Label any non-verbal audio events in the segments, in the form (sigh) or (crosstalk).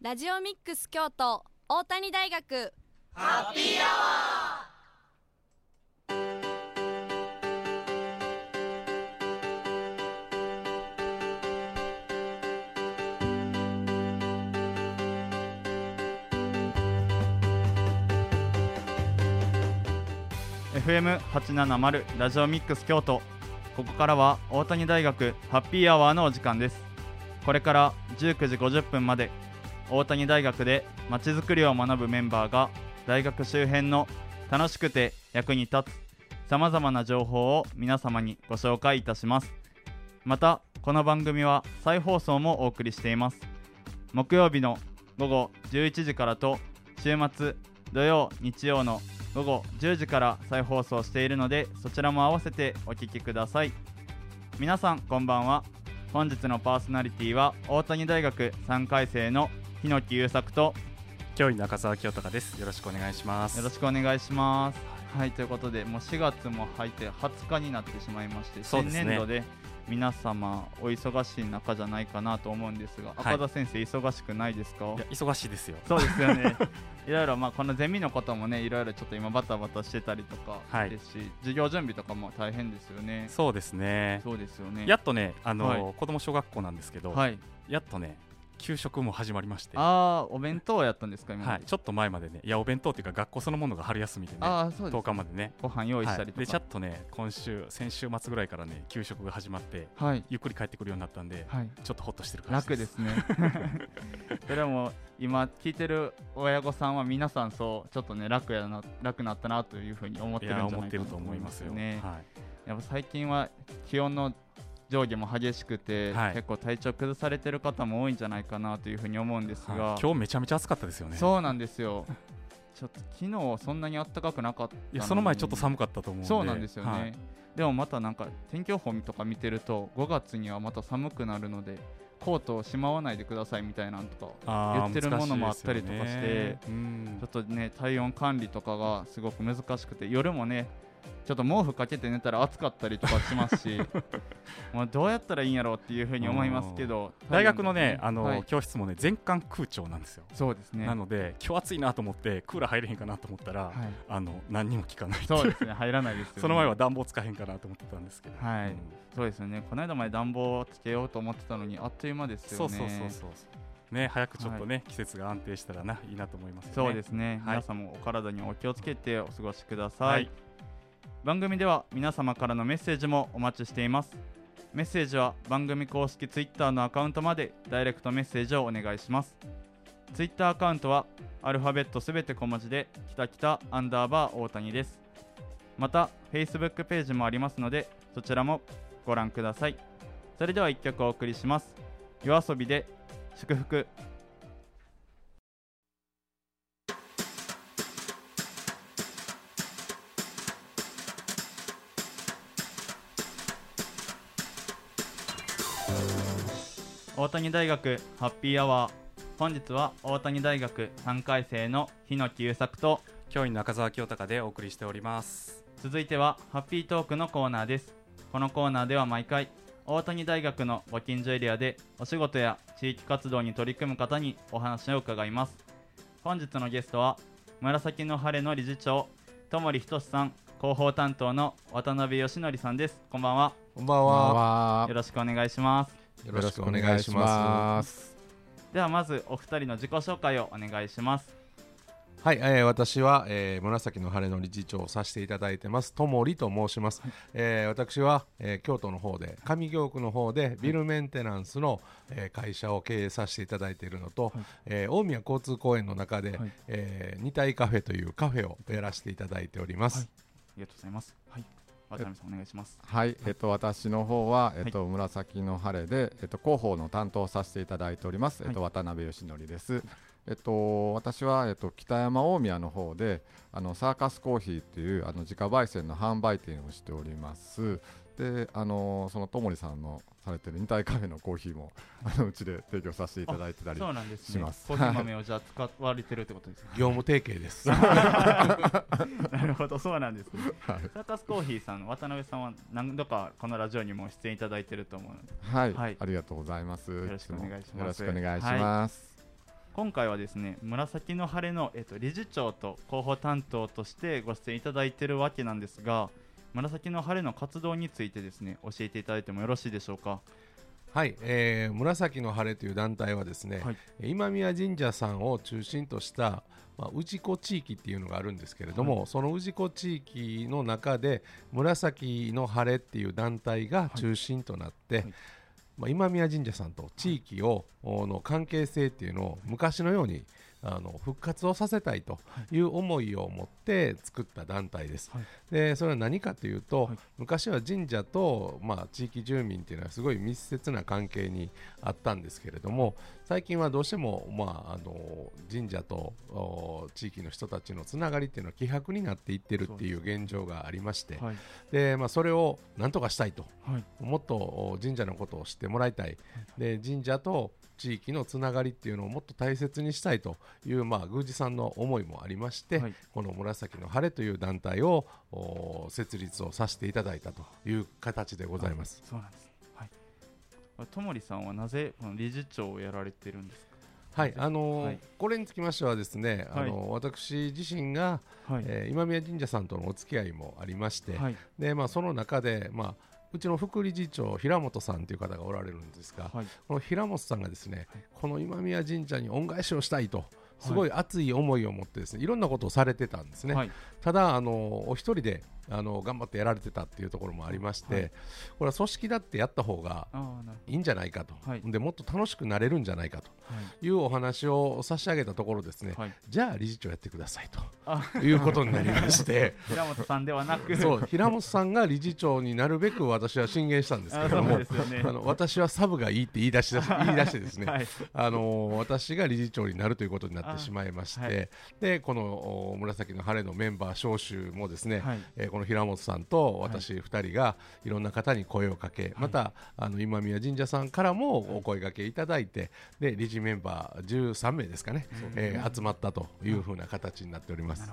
ラジオミックス京都大谷大学。ハッピーアワー FM870 ラジオミックス京都。ここからは大谷大学ハッピーアワーのお時間です。これから19時50分まで大谷大学でまちづくりを学ぶメンバーが大学周辺の楽しくて役に立つさまざまな情報を皆様にご紹介いたします。またこの番組は再放送もお送りしています。木曜日の午後11時からと週末土曜日曜の午後10時から再放送しているのでそちらも合わせてお聴きください。皆さんこんばんは。本日のパーソナリティは大谷大学3回生の日野木優作と。教員中澤清隆です。よろしくお願いします。よろしくお願いします。はい。ということでもう4月も入って20日になってしまいまして、新年度で皆様お忙しい中じゃないかなと思うんですが、赤田先生忙しくないですか？忙しいですよ。そうですよね。(laughs) いろいろまあこのゼミのこともねいろいろちょっと今バタバタしてたりとかですし、はい、授業準備とかも大変ですよね。そうですね。そうですよね。やっとねあの、はい、子供小学校なんですけど、はい、やっとね給食も始まりまして。ああお弁当やったんですか今はい。ちょっと前までね。いやお弁当っていうか学校そのものが春休みでねあそうです10日までね。ご飯用意したりとか、はい、でちょっとね今週先週末ぐらいからね給食が始まって、はい、ゆっくり帰ってくるようになったんで、はい、ちょっとほっとしてる感じです。楽ですね。(laughs) それも今聞いてる親御さんは皆さんそうちょっとね楽やな楽なったなというふうに思ってるんじゃないかなと思いますよ。ね、はい、やっぱ最近は気温の上下も激しくて、はい、結構体調崩されてる方も多いんじゃないかなというふうに思うんですが、はい、今日めちゃめちゃ暑かったですよね。そうなんですよ。(laughs) ちょっと昨日そんなに暖かくなかったいやその前ちょっと寒かったと思うそうなんですよね、はい、でもまたなんか天気予報とか見てると5月にはまた寒くなるのでコートをしまわないでくださいみたいなんとか言ってるものもあったりとかして、ね、ちょっとね体温管理とかがすごく難しくて夜もねちょっと毛布かけて寝たら暑かったりとかしますし (laughs) もうどうやったらいいんやろうっていうふうに思いますけど大学のねあの、はい、教室もね全館空調なんですよ。そうですね。なので今日暑いなと思ってクーラー入れへんかなと思ったら、はい、あの何にも効かないそうですね入らないです、ね、その前は暖房使えへんかなと思ってたんですけど。はい、うん、そうですよね。この間まで暖房つけようと思ってたのにあっという間ですよね。そうそうそうそうね、早くちょっとね、はい、季節が安定したらないいなと思います、ね、そうですね、はい、皆さんもお体にお気をつけてお過ごしください、はい番組では皆様からのメッセージもお待ちしています。メッセージは番組公式 Twitter のアカウントまでダイレクトメッセージをお願いします。Twitter アカウントはアルファベットすべて小文字できたきたアンダーバー大谷です。また Facebook ページもありますのでそちらもご覧ください。それでは1曲お送りします。夜遊びで祝福。大谷大学ハッピーアワー本日は大谷大学3回生の日野木優作と教員中澤清隆でお送りしております。続いてはハッピートークのコーナーです。このコーナーでは毎回大谷大学のご近所エリアでお仕事や地域活動に取り組む方にお話を伺います。本日のゲストは紫の晴れの理事長友利仁さん広報担当の渡辺義則さんです。こんばんは。こんばんは。よろしくお願いしますよろしくお願いします。ではまずお二人の自己紹介をお願いします。はい、えー、私は、えー、紫の晴れの理事長をさせていただいてます。ともりと申します、はい、えー、私は、えー、京都の方で上京区の方でビルメンテナンスの、えー、会社を経営させていただいているのと、はい、えー、大宮交通公園の中で、はい、えー、二体カフェというカフェをやらせていただいております、はい、ありがとうございます。はい渡辺さんお願いします。はいえっと私の方はえっと、紫の晴れでえっと広報の担当させていただいております、えっと渡辺義則です。えっと、私は、えっと、北山大宮の方であのサーカスコーヒーっていうあの自家焙煎の販売店をしておりますであのそのともりさんのされてる引退カフェのコーヒーも (laughs) あのうちで提供させていただいてたりします。コーヒー豆をじゃあ使われてるってことですね。業務提携です。(laughs) なるほどそうなんですね。はい、サーカスコーヒーさん渡辺さんは何度かこのラジオにも出演いただいてると思うので、はい、はい、ありがとうございます。よろしくお願いします。よろしくお願いします。はい今回はですね紫の晴れの、えっと、理事長と広報担当としてご出演いただいているわけなんですが紫の晴れの活動についてですね教えていただいてもよろしいでしょうか？はい、えー、紫の晴れという団体はですね、はい、今宮神社さんを中心とした、まあ、氏子地域っていうのがあるんですけれども、はい、その氏子地域の中で紫の晴れっていう団体が中心となって、はい、まあ、今宮神社さんと地域をの関係性っていうのを昔のようにあの復活をさせたいとい。う思いを持って作った団体です。はい、でそれは何かというと、はい、昔は神社と、まあ、地域住民っていうのはすごい密接な関係にあったんですけれども最近はどうしても、まあ、あの神社と地域の人たちのつながりっていうのは希薄になっていってるっていう現状がありまして、はい、でまあ、それをなんとかしたいと、もっと神社のことを知ってもらいたい、で神社と地域のつながりっていうのをもっと大切にしたいという、まあ、宮司さんの思いもありまして、はい、この紫の晴れという団体を設立をさせていただいたという形でございます。そうなんです。はい。ともりさんはなぜこの理事長をやられてるんですか？はい、あのーはい、これにつきましてはですね、あのー、私自身が、はい、えー、今宮神社さんとのお付き合いもありまして、はい、でまあ、その中で、まあ、うちの副理事長平本さんという方がおられるんですが、はい、この平本さんがですね、はい、この今宮神社に恩返しをしたいとすごい熱い思いを持ってですねいろんなことをされてたんですね、はい、ただあのお一人であの頑張ってやられてたっていうところもありまして、はい、これは組織だってやった方がいいんじゃないかと、はい、でもっと楽しくなれるんじゃないかとい。うお話を差し上げたところですね、はい、じゃあ理事長やってくださいということになりまして。(laughs) 平本さんではなく。そう平本さんが理事長になるべく私は進言したんですけども、ね、あの私はサブがいいって言い出し (laughs) 言い出してですね、あの私が理事長になるということになってしまいまして、でこの紫の晴れのメンバー招集もですね、はい。えーこの平本さんと私2人がいろんな方に声をかけ、またあの今宮神社さんからもお声がけいただいてで理事メンバー13名ですかね、えー、集まったというふうな形になっております。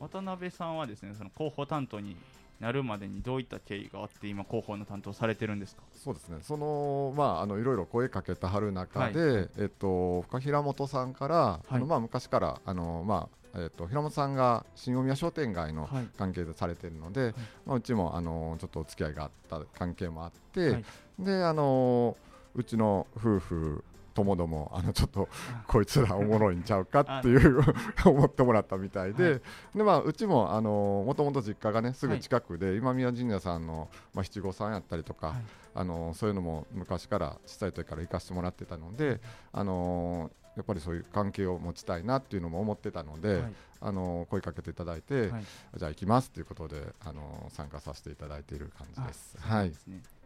渡辺さんはですねその広報担当になるまでにどういった経緯があって今広報の担当されてるんですか？そうですね。そのまああのいろいろ声かけたはる中で、はい、えっと深平本さんから、はい、あのまあ昔からあのまあえーと、平本さんが新大宮商店街の関係でされているので、はい、まあ、うちもあのちょっとお付き合いがあった関係もあって、はい、であのうちの夫婦ともどもあのちょっとこいつらおもろいんちゃうかっていう (laughs) 思ってもらったみたいではい、でまあ、うちもあのもともと実家がねすぐ近くで、今宮神社さんの、まあ、七五三やったりとか、あのそういうのも昔から小さい時から行かせてもらってたので、あのやっぱりそういう関係を持ちたいなっていうのも思ってたので、はい、あの声かけていただいて、はい、じゃあ行きますということであの参加させていただいている感じです。はい。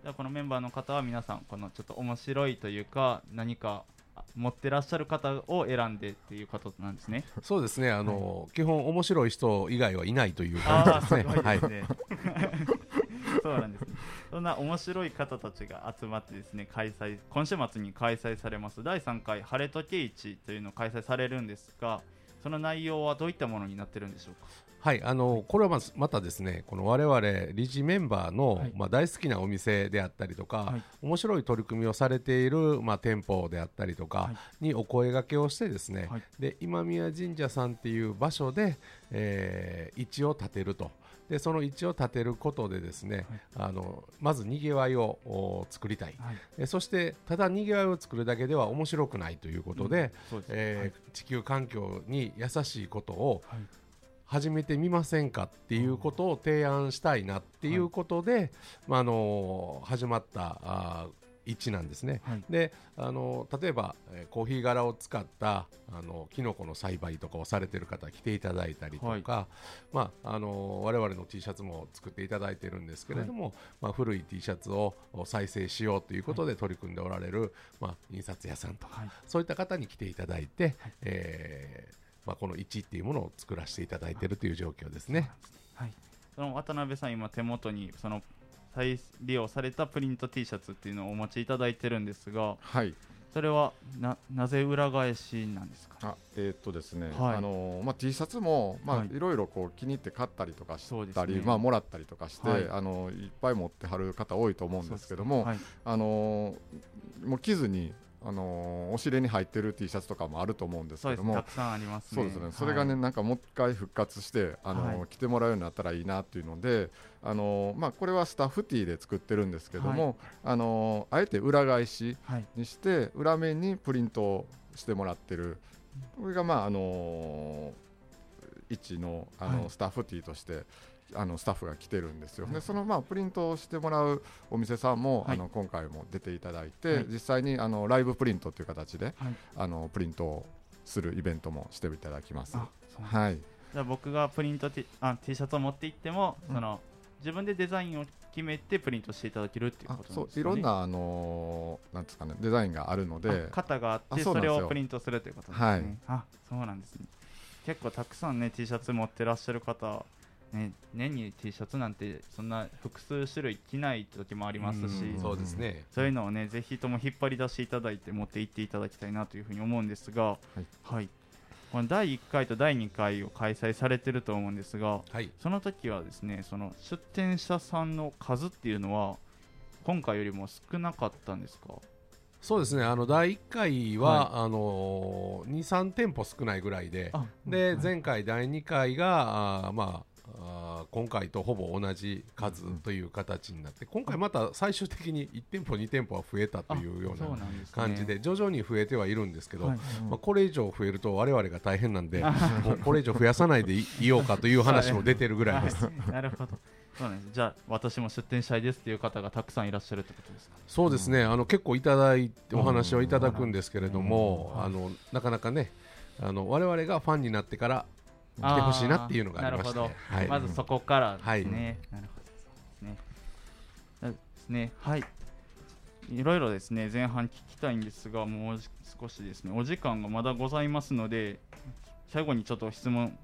ではこのメンバーの方は皆さんこのちょっと面白いというか何か持ってらっしゃる方を選んでっていうことなんですね。そうですね。あの、はい、基本面白い人以外はいないという感じですね。はい。(laughs) そうなんです、ね。そんな面白い方たちが集まってですね、開催今週末に開催されます。第3回晴れ時市というのを開催されるんですが、その内容はどういったものになってるんでしょうか？はい、あのこれはまたですね、この我々理事メンバーの、はい、まあ大好きなお店であったりとか、はい、面白い取り組みをされているまあ店舗であったりとかにお声掛けをしてですね、はい、で今宮神社さんっていう場所で、えー、位置を立てると。でその位置を立てることでですね、はい、あのまずにぎわいを作りたい、はい、そしてただにぎわいを作るだけでは面白くないということでうんでえーはい、地球環境に優しいことを、始めてみませんかっていうことを提案したいなっていうことで、はい、まあ、あの始まったあ一なんですね、はい、であの例えば、えー、コーヒー柄を使ったあのキノコの栽培とかをされてる方来ていただいたりとか、はい、まああの我々の T シャツも作っていただいてるんですけれども、はい、まあ、古い T シャツを再生しようということで取り組んでおられる、まあ、印刷屋さんとか、そういった方に来ていただいて、はい、えーまあ、この1っていうものを作らせていただいているという状況ですね。はい、その渡辺さん、今手元にその再利用されたプリント T シャツっていうのをお持ちいただいてるんですが、はい、それはななぜ裏返しなんですか、あえー、っとですね、はい、あのまあ、T シャツも、まあはい、いろいろこう気に入って買ったりとかしたり、ね、まあ、もらったりとかして、はい、あのいっぱい持ってはる方多いと思うんですけども、ね。はい、あのもう着ずにあのお尻に入ってる T シャツとかもあると思うんですけども。たくさんあります、ね、そうですね、それがね、なんかもう一回復活してあの、はい、着てもらうようになったらいいなっていうのであのまあ、これはスタッフティーで作ってるんですけども、はい、あのあえて裏返しにして、裏面にプリントしてもらってる。これがまああの一のあの、スタッフティーとしてあのスタッフが来てるんですよ、でそのまあプリントをしてもらうお店さんも、あの今回も出ていただいて、実際にあのライブプリントという形で、あのプリントをするイベントもしていただきます。はい、じゃあ僕がプリント T, あ T シャツを持って行っても、その自分でデザインを決めてプリントしていただけるっていうことですか、ね、そう。いろんなあのー、なんですかねデザインがあるので型があってそれをプリントするということですね。はい、あそうなんですね。結構たくさんね T シャツ持ってらっしゃる方ね、年に T シャツなんてそんな複数種類着ない時もありますしそうですね。そういうのをねぜひとも引っ張り出していただいて持って行っていただきたいなというふうに思うんですが、はい、はい、この第1回と第2回を開催されてると思うんですが、はい、その時はですねその出店者さんの数っていうのは今回よりも少なかったんですか？そうですね。あの第1回は、はい、あの23店舗少ないぐらいでで、前回第2回があまああ今回とほぼ同じ数という形になって、今回また最終的に1店舗、2店舗は増えたというような感じで、徐々に増えてはいるんですけど、まあ、これ以上増えると我々が大変なんで、もうこれ以上増やさないでいようかという話も出てるぐらいです。(laughs) なるほど。そうなんです。じゃあ私も出店したいですっていう方がたくさんいらっしゃるってことですか？そうですね、あの結構いただいてお話をいただくんですけれども、あのなかなかねあの我々がファンになってから来てほしいなっていうのがありまして、ね、はい、まずそこからですね、はい、なるほど。ですねですね。はい。いろいろですね前半聞きたいんですがもう少しですね。お時間がまだございますので最後にちょっと質問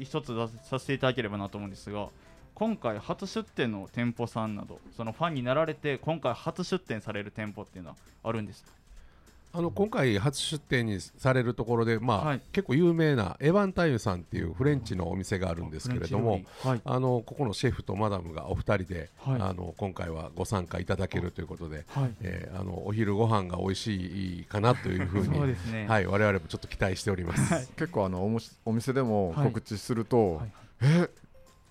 一つさせていただければなと思うんですが今回初出店の店舗さんなどそのファンになられて今回初出店される店舗っていうのはあるんですか？あの今回初出店にされるところで、まあ、はい、結構有名なエヴァンタイユさんっていうフレンチのお店があるんですけれども、はい、あのここのシェフとマダムがお二人で、はい、あの今回はご参加いただけるということで、はい、えー、あのお昼ご飯が美味しいかなというふうに (laughs) そうですね、はい、我々もちょっと期待しております。結構あのおもしお店でも告知すると、はい、え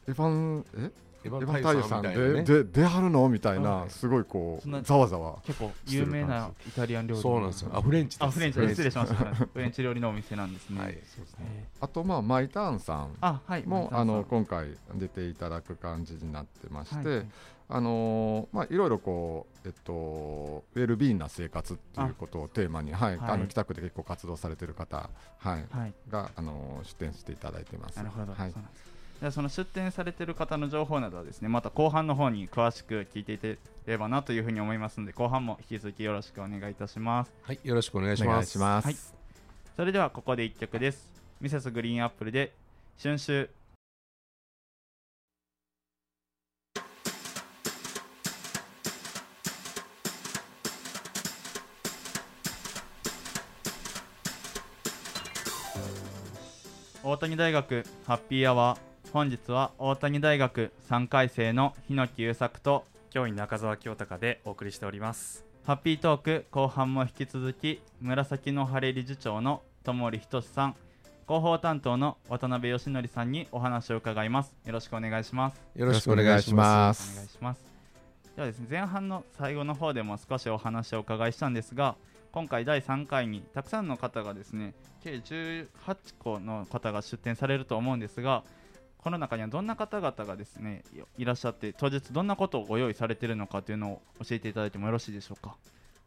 エヴァンえ？エヴァン太陽さんでで出はるの？みたいなすごいこうざわざわ。結構有名なイタリアン料理そうなんですよ。あフレンチあフレンチ。失礼しました。フレンチ料理のお店なんですね、はい、あとまあマイターンさんもあの今回出ていただく感じになってまして、あのまあ、いろいろこう、えっと、ウェルビーンな生活っていうことをテーマに、はい、あの北区で結構活動されてる方、はい、が、あの出展していただいてます。なるほど、はい、でその出店されてる方の情報などはですねまた後半の方に詳しく聞いていければなというふうに思いますので後半も引き続きよろしくお願いいたします。はいよろしくお願いします。はい、それではここで1曲です。ミセスグリーンアップルで春秋。大谷大学ハッピーアワー本日は大谷大学3回生の日野木優作と教員中澤清隆でお送りしております。ハッピートーク後半も引き続き紫の晴れ理事長の友利仁さん広報担当の渡辺義則さんにお話を伺います。よろしくお願いします。よろしくお願いします。お願いします。ではですね前半の最後の方でも少しお話をお伺いしたんですが今回第3回にたくさんの方がですね計18個の方が出展されると思うんですがこの中にはどんな方々がですねいらっしゃって当日どんなことをご用意されているのかというのを教えていただいてもよろしいでしょうか？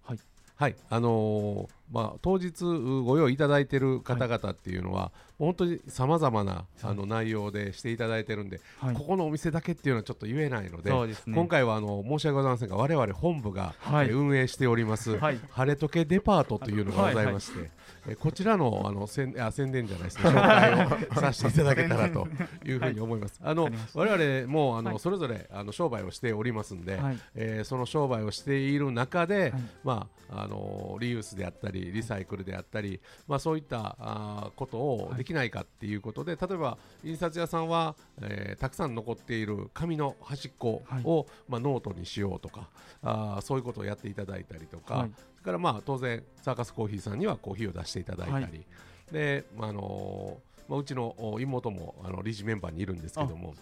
はい、はいあのー、まあ、当日ご用意いただいている方々っていうのは、はい、本当にさまざまなあの内容でしていただいてるんで、はい、ここのお店だけっていうのはちょっと言えないので、でね、今回はあの申し訳ございませんが我々本部が、はい、運営しております、はい、晴れとけデパートというのがございまして、えこちらのあの宣あ宣伝じゃないですね紹介を (laughs) させていただけたらというふうに思います。あの我々もあの、それぞれあの商売をしておりますんで、はい、えー、その商売をしている中で、まああのリユースであったりリサイクルであったり、まあそういったあことをできないかっていうことで、例えば印刷屋さんは、えー、たくさん残っている紙の端っこを、まあノートにしようとか、あそういうことをやっていただいたりとか、からまあ当然サーカスコーヒーさんにはコーヒーを出していただいたり、はい、で、あのー、まあ、うちの妹もあの理事メンバーにいるんですけども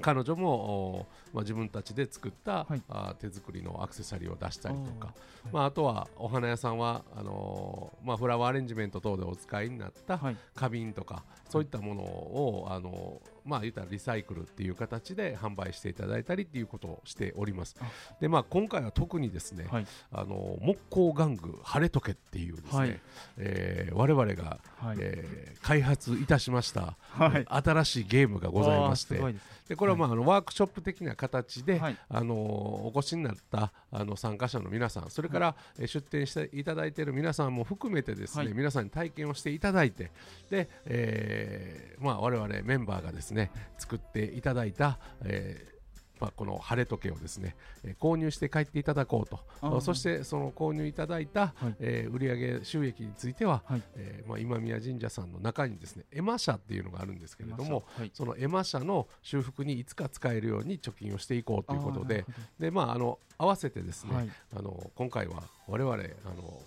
彼女も、まあ、自分たちで作った、はい、あ手作りのアクセサリーを出したりとか、あ,、まあ、あとはお花屋さんはあのー、まあ、フラワーアレンジメント等でお使いになった花瓶とか、そういったものを、あのーまあ言ったらリサイクルっていう形で販売していただいたりっていうことをしております。でまあ今回は特にですね、はい、あの木工玩具晴れとけっていうですね、はい、えー、我々が、はい、えー、開発いたしました、はい、新しいゲームがございまして、でこれはまあ、あのワークショップ的な形で、あのお越しになったあの参加者の皆さん、それから、え出展していただいている皆さんも含めてですね、皆さんに体験をしていただいて、で、えー、まあ我々メンバーがですねね作っていただいた、えーまあ、この晴れ時計をですね、えー、購入して帰っていただこうと。そしてその購入いただいた、はい、えー、売上収益については、はい、えー、まあ、今宮神社さんの中にですねエマ社っていうのがあるんですけれども、はい、そのエマ社の修復にいつか使えるように貯金をしていこうということでで、まあ、あの合わせてですね、あの今回は我々あの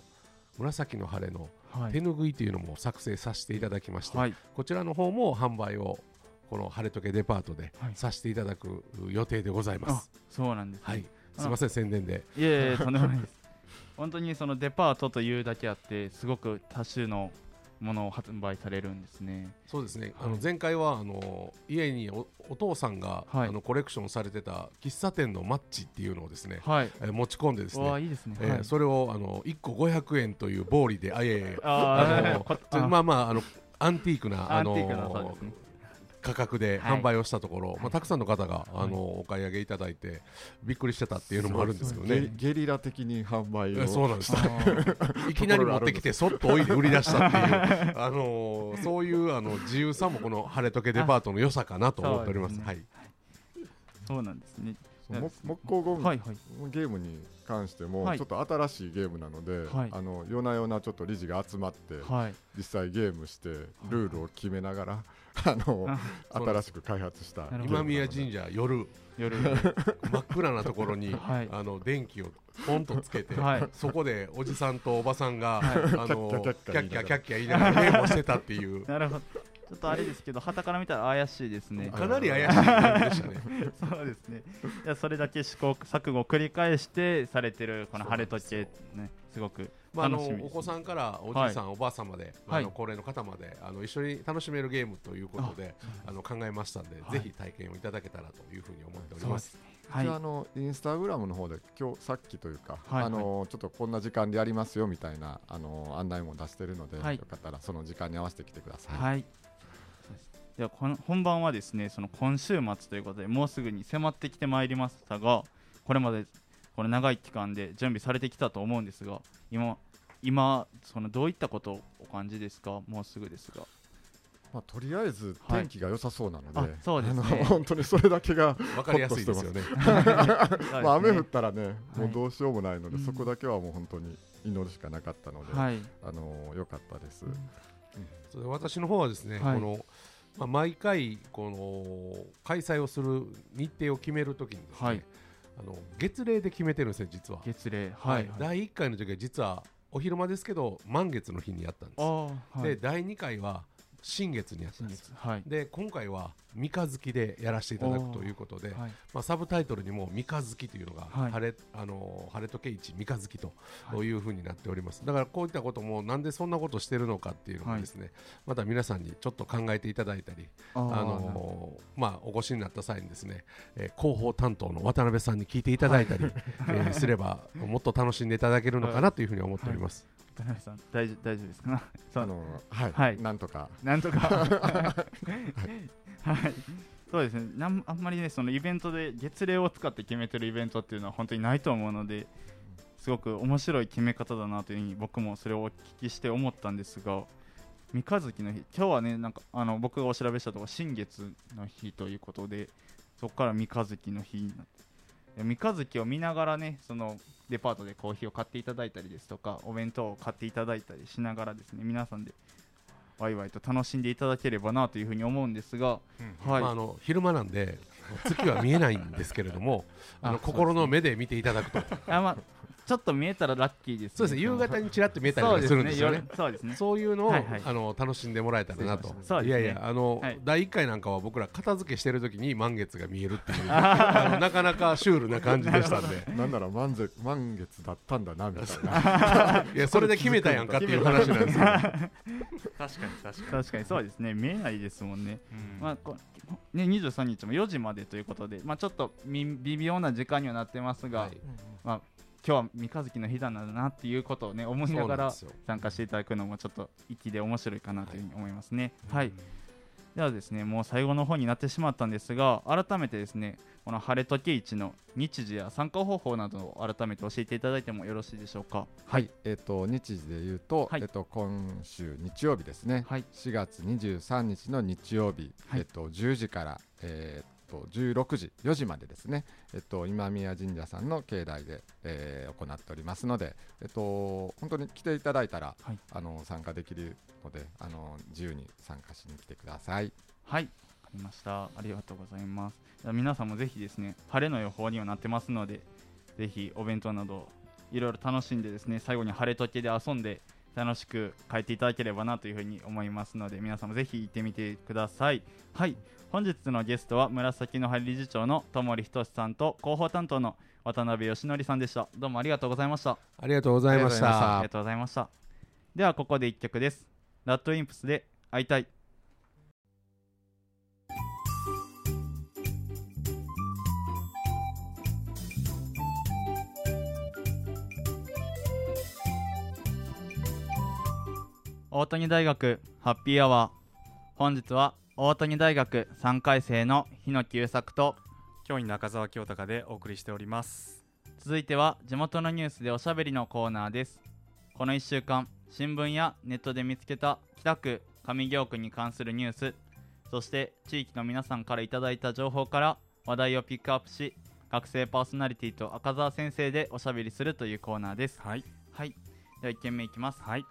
紫の晴れの手ぬぐいというのも作成させていただきまして、こちらの方も販売をこの晴れ時計デパートでさせていただく予定でございます。そうなんです、ね、はい。すみません宣伝で。いえいえとんでもないです。本当にそのデパートというだけあってすごく多種のものを発売されるんですね。そうですね。あの前回はあの家におお父さんが、はい、あのコレクションされてた喫茶店のマッチっていうのをですね、はい、えー、持ち込んでですね、いいですね。えー、はい、それをあの一個五百円という暴利であいえいえあのまあまああのアンティークなあの価格で販売をしたところ、はい、まあ、たくさんの方が、あのお買い上げいただいてびっくりしてたっていうのもあるんですけどね。ゲリラ的に販売を。そうなんです (laughs) いきなり持ってきてそっと置いて売り出したっていうあのそういうあの自由さもこの晴れとけデパートの良さかなと思っております。はい、そうなんですね。木工ゴム、はいはい、ゲームに関しても、ちょっと新しいゲームなので、はい、あの夜な夜なちょっと理事が集まって、はい、実際ゲームしてルールを決めながら、あの新しく開発した今宮神社夜。夜。(laughs) 真っ暗なところに、はい、あの電気をポンとつけて、はい、そこでおじさんとおばさんが、はい、あのキャッキャキャッキャ言いながら。ゲームをしてたっていう。なるほど。ちょっとあれですけど、旗から見たら怪しいですね。かなり怪しい感じでしたね。(laughs) そうですね。いや、それだけ試行錯誤を繰り返してされてるこの晴れ時計ね、すごくまあ、あのお子さんからおじいさん、はい、おばあさんまで、あの高齢の方まであの一緒に楽しめるゲームということであの考えましたので、はい、ぜひ体験をいただけたらというふうに思っております。はい、あのインスタグラムの方で今日さっきというか、はい、あのちょっとこんな時間でやりますよみたいなあの案内も出しているので、はい、よかったらその時間に合わせてきてください。はい。ではこの本番はですねその今週末ということでもうすぐに迫ってきてまいりましたがこれまでこの長い期間で準備されてきたと思うんですが今今そのどういったことをお感じですか？もうすぐですが。まあ、とりあえず天気が良さそうなので、はい、そうですね、本当にそれだけが分かりやすいですよね。まあ、雨降ったらね、もうどうしようもないので、はい、そこだけはもう本当に祈るしかなかったので、はい、あの良かったです。うん、私の方はですね、このまあ、毎回この開催をする日程を決めるときにですね、あの月齢で決めてるんですよ実は。月齢はい、第1回の時は実はお昼間ですけど満月の日にやったんです、はい、で第2回は新月にやったんです、はい、で今回は三日月でやらせていただくということで、はい、まあ、サブタイトルにも三日月というのが、はい、晴れあの晴れ時計一三日月とい。うふうになっております、だからこういったこともなんでそんなことしてるのかっていうのもですね、また皆さんにちょっと考えていただいたりあのまあ、お越しになった際にですね、えー、広報担当の渡辺さんに聞いていただいたり、えー、すればもっと楽しんでいただけるのかなというふうに思っております。田辺さん大丈夫大丈夫ですか？(laughs) あのはい、はい、なんとか。なんとか。(laughs) はい、そうですね。なんあんまりねそのイベントで月齢を使って決めてるイベントっていうのは本当にないと思うのですごく面白い決め方だなというふうに僕もそれをお聞きして思ったんですが三日月の日今日はねなんかあの僕がお調べしたところ新月の日ということでそこから三日月の日になって三日月を見ながらねそのデパートでコーヒーを買っていただいたりですとかお弁当を買っていただいたりしながらですね皆さんでワイワイと楽しんでいただければなというふうに思うんですが、うん、はい。まあ、あの昼間なんで月は見えないんですけれども (laughs) あの心の目で見ていただくと。あ、まあ、ちょっと見えたらラッキーです、ね、そうですね。夕方にちらっと見えたりするんですよね。そうですね。そういうのを、はいはい、あの楽しんでもらえたらなと、ね、いやいやあの、はい、第1回なんかは僕ら片付けしてる時に満月が見えるっていう。(laughs) なかなかシュールな感じでしたんで。(laughs) なんなら満月満月だったんだなみたいな。(laughs) いやそれで決めたやんかっていう話なんですよ。確かに確かに。確かに。そうですね。見えないですもんね、うん、まあこね23日も4時までということでまあちょっと微妙な時間にはなってますが、はい、まあ今日は三日月の日だなっていうことをね思いながら参加していただくのもちょっと粋で面白いかなというふうに思いますね。はい、はい、ではですねもう最後の方になってしまったんですが改めてですねこの晴れ時市の日時や参加方法などを改めて教えていただいてもよろしいでしょうか？はい、えっ、ー、と日時で言うと、はい、えっ、と今週日曜日ですね。はい、4月23日の日曜日、えっ、と10時から、えー、と16時4時までですね、えっと、今宮神社さんの境内で、えー、行っておりますので、えっと、本当に来ていただいたら、はい、あの参加できるのであの自由に参加しに来てください。はい。わかりました。ありがとうございます。皆さんもぜひですね晴れの予報にはなってますのでぜひお弁当などいろいろ楽しんでですね最後に晴れ時で遊んで楽しく帰っていただければなというふうに思いますので皆さんもぜひ行ってみてください。はい。本日のゲストは紫の張理事長の友森仁さんと広報担当の渡辺義則さんでした。どうもありがとうございました。ありがとうございました。ありがとうございました。ではここで1曲です。ラッドインプスで会いたい大谷大学ハッピーアワー。本日は大谷大学3回生の日野久作と教員中澤清隆でお送りしております。続いては地元のニュースでおしゃべりのコーナーです。この1週間新聞やネットで見つけた北区上京区に関するニュースそして地域の皆さんからいただいた情報から話題をピックアップし学生パーソナリティと赤澤先生でおしゃべりするというコーナーです。はい、はい、では1件目いきます。はい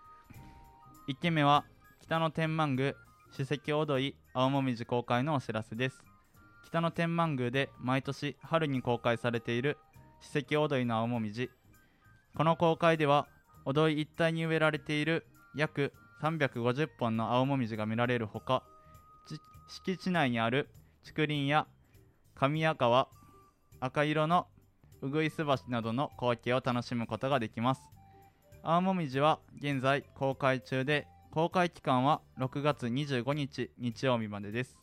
1件目は北の天満宮史跡踊り青もみじ公開のお知らせです。北の天満宮で毎年春に公開されている史跡踊りの青もみじ。この公開では踊り一帯に植えられている約350本の青もみじが見られるほか敷地内にある竹林や神谷川赤色のうぐいす橋などの光景を楽しむことができます。青もみじは現在公開中で公開期間は6月25日日曜日までです。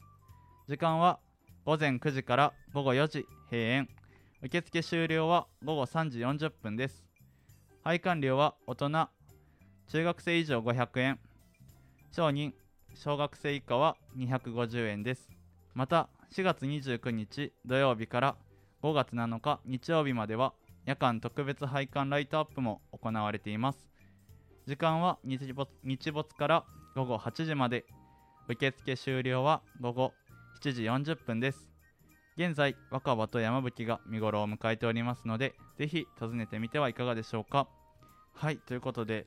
時間は午前9時から午後4時閉園。受付終了は午後3時40分です。配管料は大人中学生以上500円。小人小学生以下は250円です。また4月29日土曜日から5月7日日曜日までは夜間特別配管ライトアップも行われています。時間は日没日没から午後8時まで。受付終了は午後7時40分です。現在若葉と山吹が見頃を迎えておりますのでぜひ訪ねてみてはいかがでしょうか。はいということで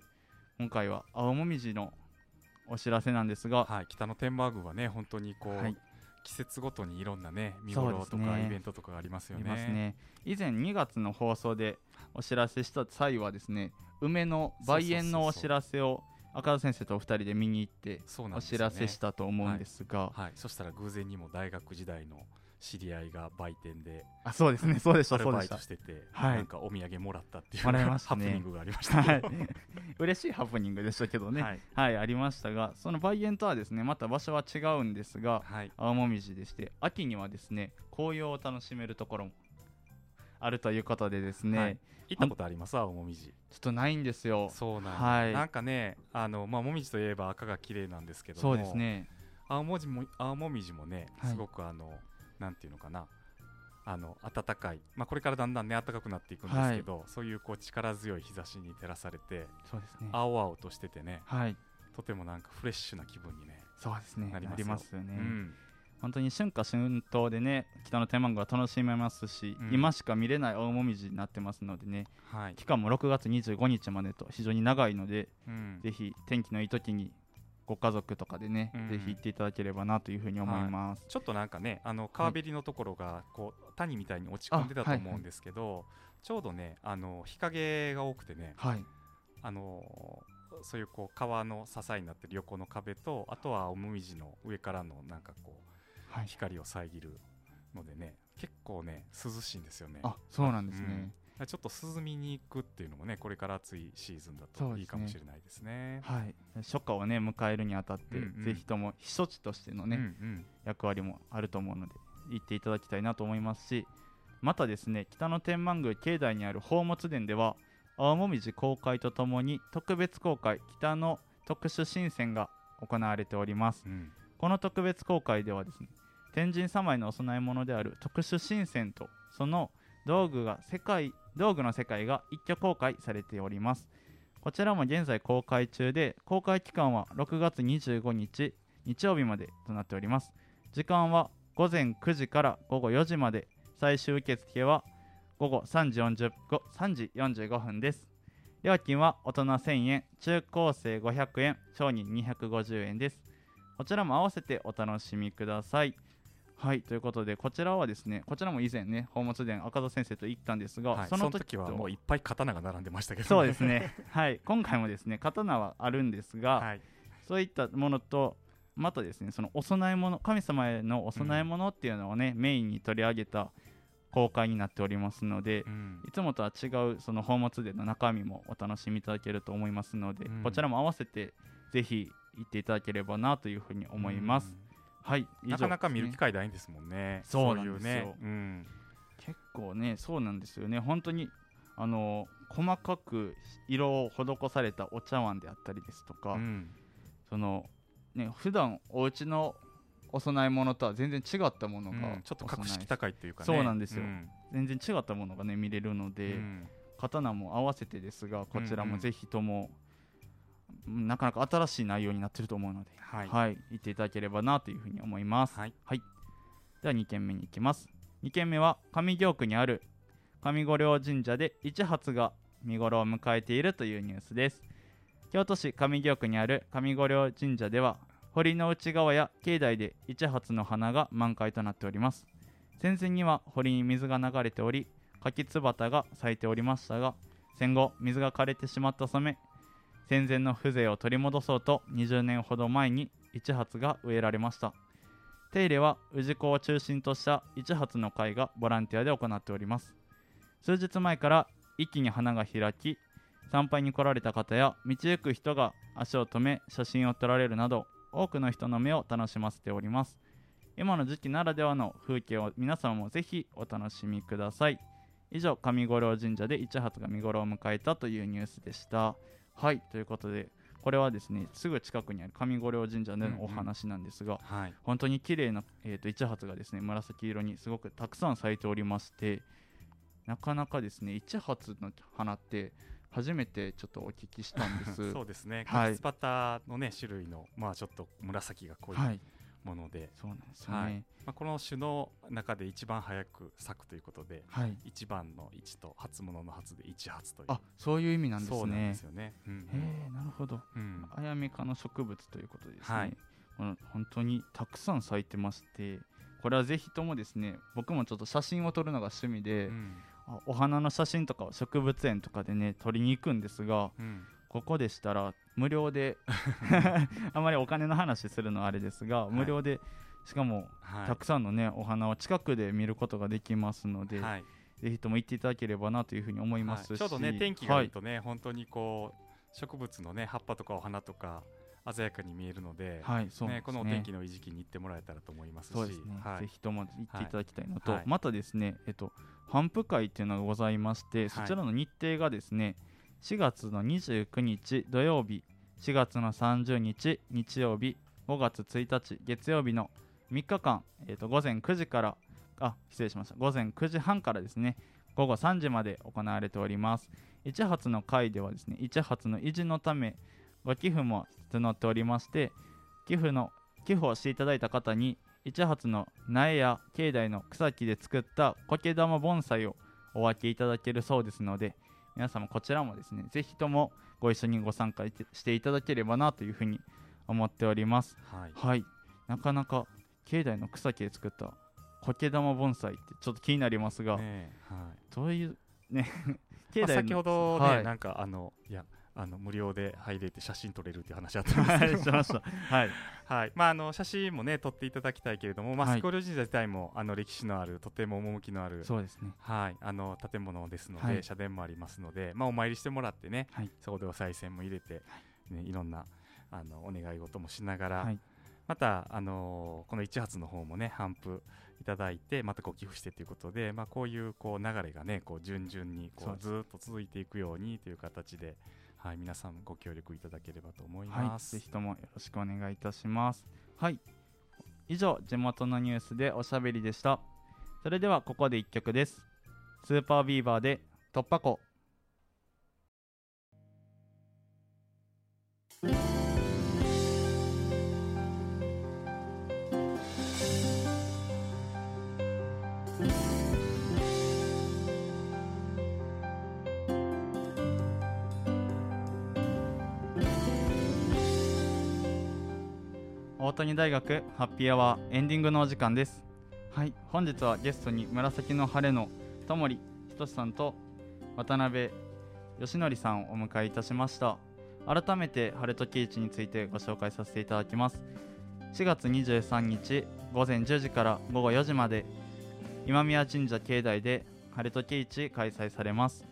今回は青もみじのお知らせなんですが、はい、北の天満宮はね本当にこう、はい、季節ごとにいろんなね見頃とかイベントとかがありますよね。ね。以前2月の放送でお知らせした際はですね梅の梅園のお知らせを赤田先生とお二人で見に行ってお知らせしたと思うんですが、はい、はい、そしたら偶然にも大学時代の知り合いが売店であそうですね。そうでしたそうでした。してて、はい、なんかお土産もらったっていう、ね、ハプニングがありました、はい、(laughs) 嬉しいハプニングでしたけどね、はい、はい、ありましたがその梅園とはですねまた場所は違うんですが、はい、青もみじでして秋にはですね紅葉を楽しめるところもあるということでですね、はい、行ったことあります？青もみじ。ちょっとないんですよ。そうなん、はい、なんかねあの、まあ、もみじといえば赤が綺麗なんですけどそうですね。青もじも青もみじもねすごくあの、なんていうのかな。あの暖かい、まあ、これからだんだんね暖かくなっていくんですけど、はい、そういうこう力強い日差しに照らされてそうです、ね、青々としててね、はい、とてもなんかフレッシュな気分にねそうですね。なりますよ。ね、うん、本当に春夏春冬でね北の天満宮は楽しめますし、うん、今しか見れない青もみじになってますのでね、はい、期間も6月25日までと非常に長いので、うん、ぜひ天気のいい時にご家族とかでね、うん。ぜひ行っていただければなというふうに思います。ちょっとなんかねあの川べりのところがこう谷みたいに落ち込んでたと思うんですけど、ちょうどねあの日陰が多くてねはい、あのそういうこう川の支えになってる横の壁とあとはおもみじの上からのなんかこうはい、光を遮るのでね結構ね涼しいんですよね。あそうなんですね。うんちょっと涼みに行くっていうのもねこれから暑いシーズンだといいかもしれないですね。はい、初夏をね迎えるにあたって、うんうん。ぜひとも避暑地としてのね、うんうん。役割もあると思うので行っていただきたいなと思いますしまたですね北の天満宮境内にある宝物殿では青もみじ公開とともに特別公開北の特殊神戦が行われております。うん。この特別公開ではですね天神様へのお供え物である特殊神戦とその道具が世界道具の世界が一挙公開されております。こちらも現在公開中で公開期間は6月25日日曜日までとなっております。時間は午前9時から午後4時まで。最終受付は午後3時 ,40 3時45分です。料金は大人1000円中高生500円商人250円です。こちらも合わせてお楽しみください。はいということでこちらはですねこちらも以前ね宝物殿赤田先生と行ったんですが、はい、その時はともういっぱい刀が並んでましたけど、そうですね。はい今回もですね刀はあるんですが、はい、そういったものとまたですねそのお供え物神様へのお供え物っていうのをね、メインに取り上げた公開になっておりますので、うん。いつもとは違うその宝物殿の中身もお楽しみいただけると思いますので、うん。こちらも合わせてぜひ行っていただければなというふうに思います、はいうんなかなか見る機会会ないんですもんね。そうなんですね、うん。結構ねそうなんですよね。本当にあの細かく色を施されたお茶碗であったりですとか、うん。そのね普段お家のお供え物とは全然違ったものが、うんちょっと格式高いっていうかね。そうなんですよ。ん。全然違ったものがね見れるので、うん。刀も合わせてですがこちらもぜひとも、うんなかなか新しい内容になってると思うので、はいはい、行っていただければなというふうに思います。はいでは2軒目に行きます。2軒目は上京区にある上五稜神社で一発が見頃を迎えているというニュースです。京都市上京区にある上五稜神社では堀の内側や境内で一発の花が満開となっております。戦前には堀に水が流れており柿つばたが咲いておりましたが戦後水が枯れてしまったため戦前の風情を取り戻そうと20年ほど前に一発が植えられました。手入れは氏子を中心とした一発の会がボランティアで行っております。数日前から一気に花が開き参拝に来られた方や道行く人が足を止め写真を撮られるなど多くの人の目を楽しませております。今の時期ならではの風景を皆様もぜひお楽しみください。以上上五稜神社で一発が見頃を迎えたというニュースでした。はいということでこれはですねすぐ近くにある上五稜神社でのお話なんですが、はい。本当に綺麗な、えー、と一発がですね紫色にすごくたくさん咲いておりましてなかなかですね一発の花って初めてちょっとお聞きしたんです。(laughs) そうですね。はい。カキツバタのね種類のまあちょっと紫が濃い。はいもので、そうなんですよね。はい。まあ、この種の中で一番早く咲くということではい、一番の一と初物の初で一発という。あそういう意味なんですね。そうなんですよね、うんへえなるほど。うん。アヤメ科の植物ということですね、はい。この本当にたくさん咲いてまして。これはぜひともですね僕もちょっと写真を撮るのが趣味で、うん。あお花の写真とかを植物園とかでね撮りに行くんですがうん。ここでしたら無料で (laughs) あまりお金の話するのはあれですが、い。無料でしかもはい。たくさんのねお花を近くで見ることができますので、はい。ぜひとも行っていただければなというふうに思いますし、はい。ちょうどね天気がはい。いいとね、本当にこう植物のね葉っぱとかお花とか鮮やかに見えるので、はいそうなんですね。このお天気のいい時期に行ってもらえたらと思いますし。そうですね、はい。ぜひとも行っていただきたいのと、はい。またですね、えっと、頒布会っていうのがございまして、そちらの日程がですね、4月の29日土曜日、4月の30日日曜日、5月1日月曜日の3日間、えっと、午前9時から、あ、失礼しました、午前9時半からですね、午後3時まで行われております。一発の会ではですね、一発の維持のため、ご寄付も募っておりまして、寄付の寄付をしていただいた方に一発の苗や境内の草木で作った苔玉盆栽をお分けいただけるそうですので皆様こちらもですねぜひともご一緒にご参加していただければなというふうに思っております。はい。はい。なかなか境内の草木で作った苔玉盆栽ってちょっと気になりますが、ねはい。どういうね境まあ、内の先ほどね、はい。なんかあのいやあの無料で入れて写真撮れるっていう話あったんですはいけどはい。はい。まあ、あの写真もね撮っていただきたいけれども、まあ、はい。スコリオ神社自体もあの歴史のあるとても趣のあるそうですね。はい、あの建物ですので、はい。社殿もありますので、まあ、お参りしてもらってね、はい。そこでお賽銭も入れて、ね、いろんなあのお願い事もしながら、はい。また、あのーこの一発の方もね頒布いただいてまたこう寄付してということで、まあ、こういうこう流れがねこう順々にこそうずーっと続いていくようにという形で、はい、皆さんご協力いただければと思いはい、ます。ぜひともよろしくお願いいたします。はい、以上、地元のニュースでおしゃべりでした。それではここで1曲です。スーパービーバーで突破口。谷大学ハッピーアワーエンディングのお時間です。はい本日はゲストに紫の晴れのともりひとしさんと渡辺義則さんをお迎えいたしました。改めて晴れ時市についてご紹介させていただきます。4月23日午前10時から午後4時まで今宮神社境内で晴れ時市開催されます。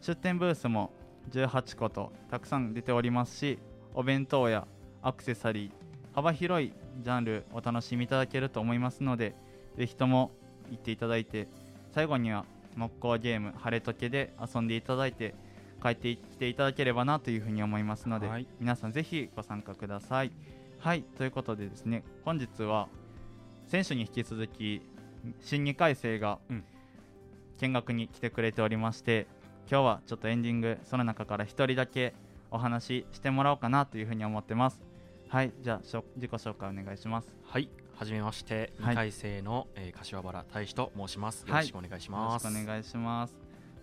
出店ブースも18個とたくさん出ておりますしお弁当やアクセサリー幅広いジャンルお楽しみいただけると思いますのでぜひとも行っていただいて最後には木工ゲーム晴れ時計で遊んでいただいて帰ってきていただければなというふうに思いますので、はい。皆さんぜひご参加ください。はいということでですね本日は選手に引き続き新2回生がうん。見学に来てくれておりまして今日はちょっとエンディングその中から1人だけお話ししてもらおうかなというふうに思ってますはいじゃあしょ自己紹介お願いします。はい、はじめまして、はい。2回生の、えー柏原大志と申します。よはいろしくお願いしよろます。しくお願いします。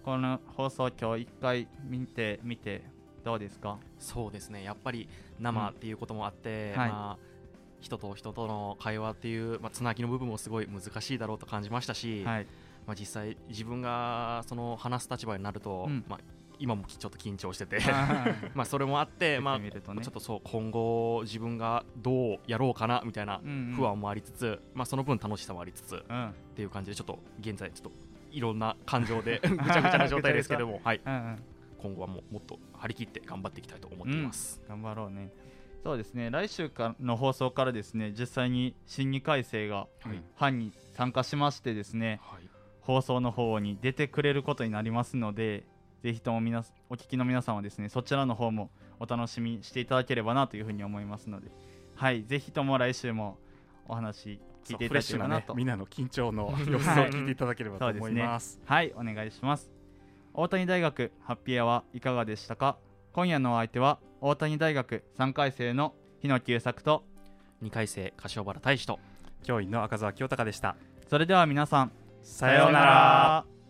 この放送今日1回見てみてどうですか？そうですね、やっぱり生っていうこともあって、はい。まあ人と人との会話っていう、まあ、つなぎの部分もすごい難しいだろうと感じましたし、はい。まあ、実際自分がその話す立場になると、うん。まあ、今もちょっと緊張してて。はい (laughs) まあそれもあって、まあ、ちょっとそう今後自分がどうやろうかなみたいな不安もありつつ、まあ、その分楽しさもありつつっうん。ていう感じでちょっと現在ちょっといろんな感情で (laughs) ぐちゃぐちゃな状態ですけども、はい、今後はもうもっと張り切って頑張っていきたいと思っています。頑張ろうね。そうですね。来週かの放送からですね実際に新2回生がはい。班に参加しましてですねはい。放送の方に出てくれることになりますのでぜひとも皆さお聞きの皆さんはですねそちらの方もお楽しみしていただければなというふうに思いますので。はいぜひとも来週もお話聞いていただければなと。みんなの緊張の様子を聞いていただければと思います。(laughs) はいお願いします。大谷大学ハッピーアワーいかがでしたか？今夜のお相手は大谷大学3回生の日野久作と。2回生柏原大志と。教員の赤澤清隆でした。それでは皆さんさようなら。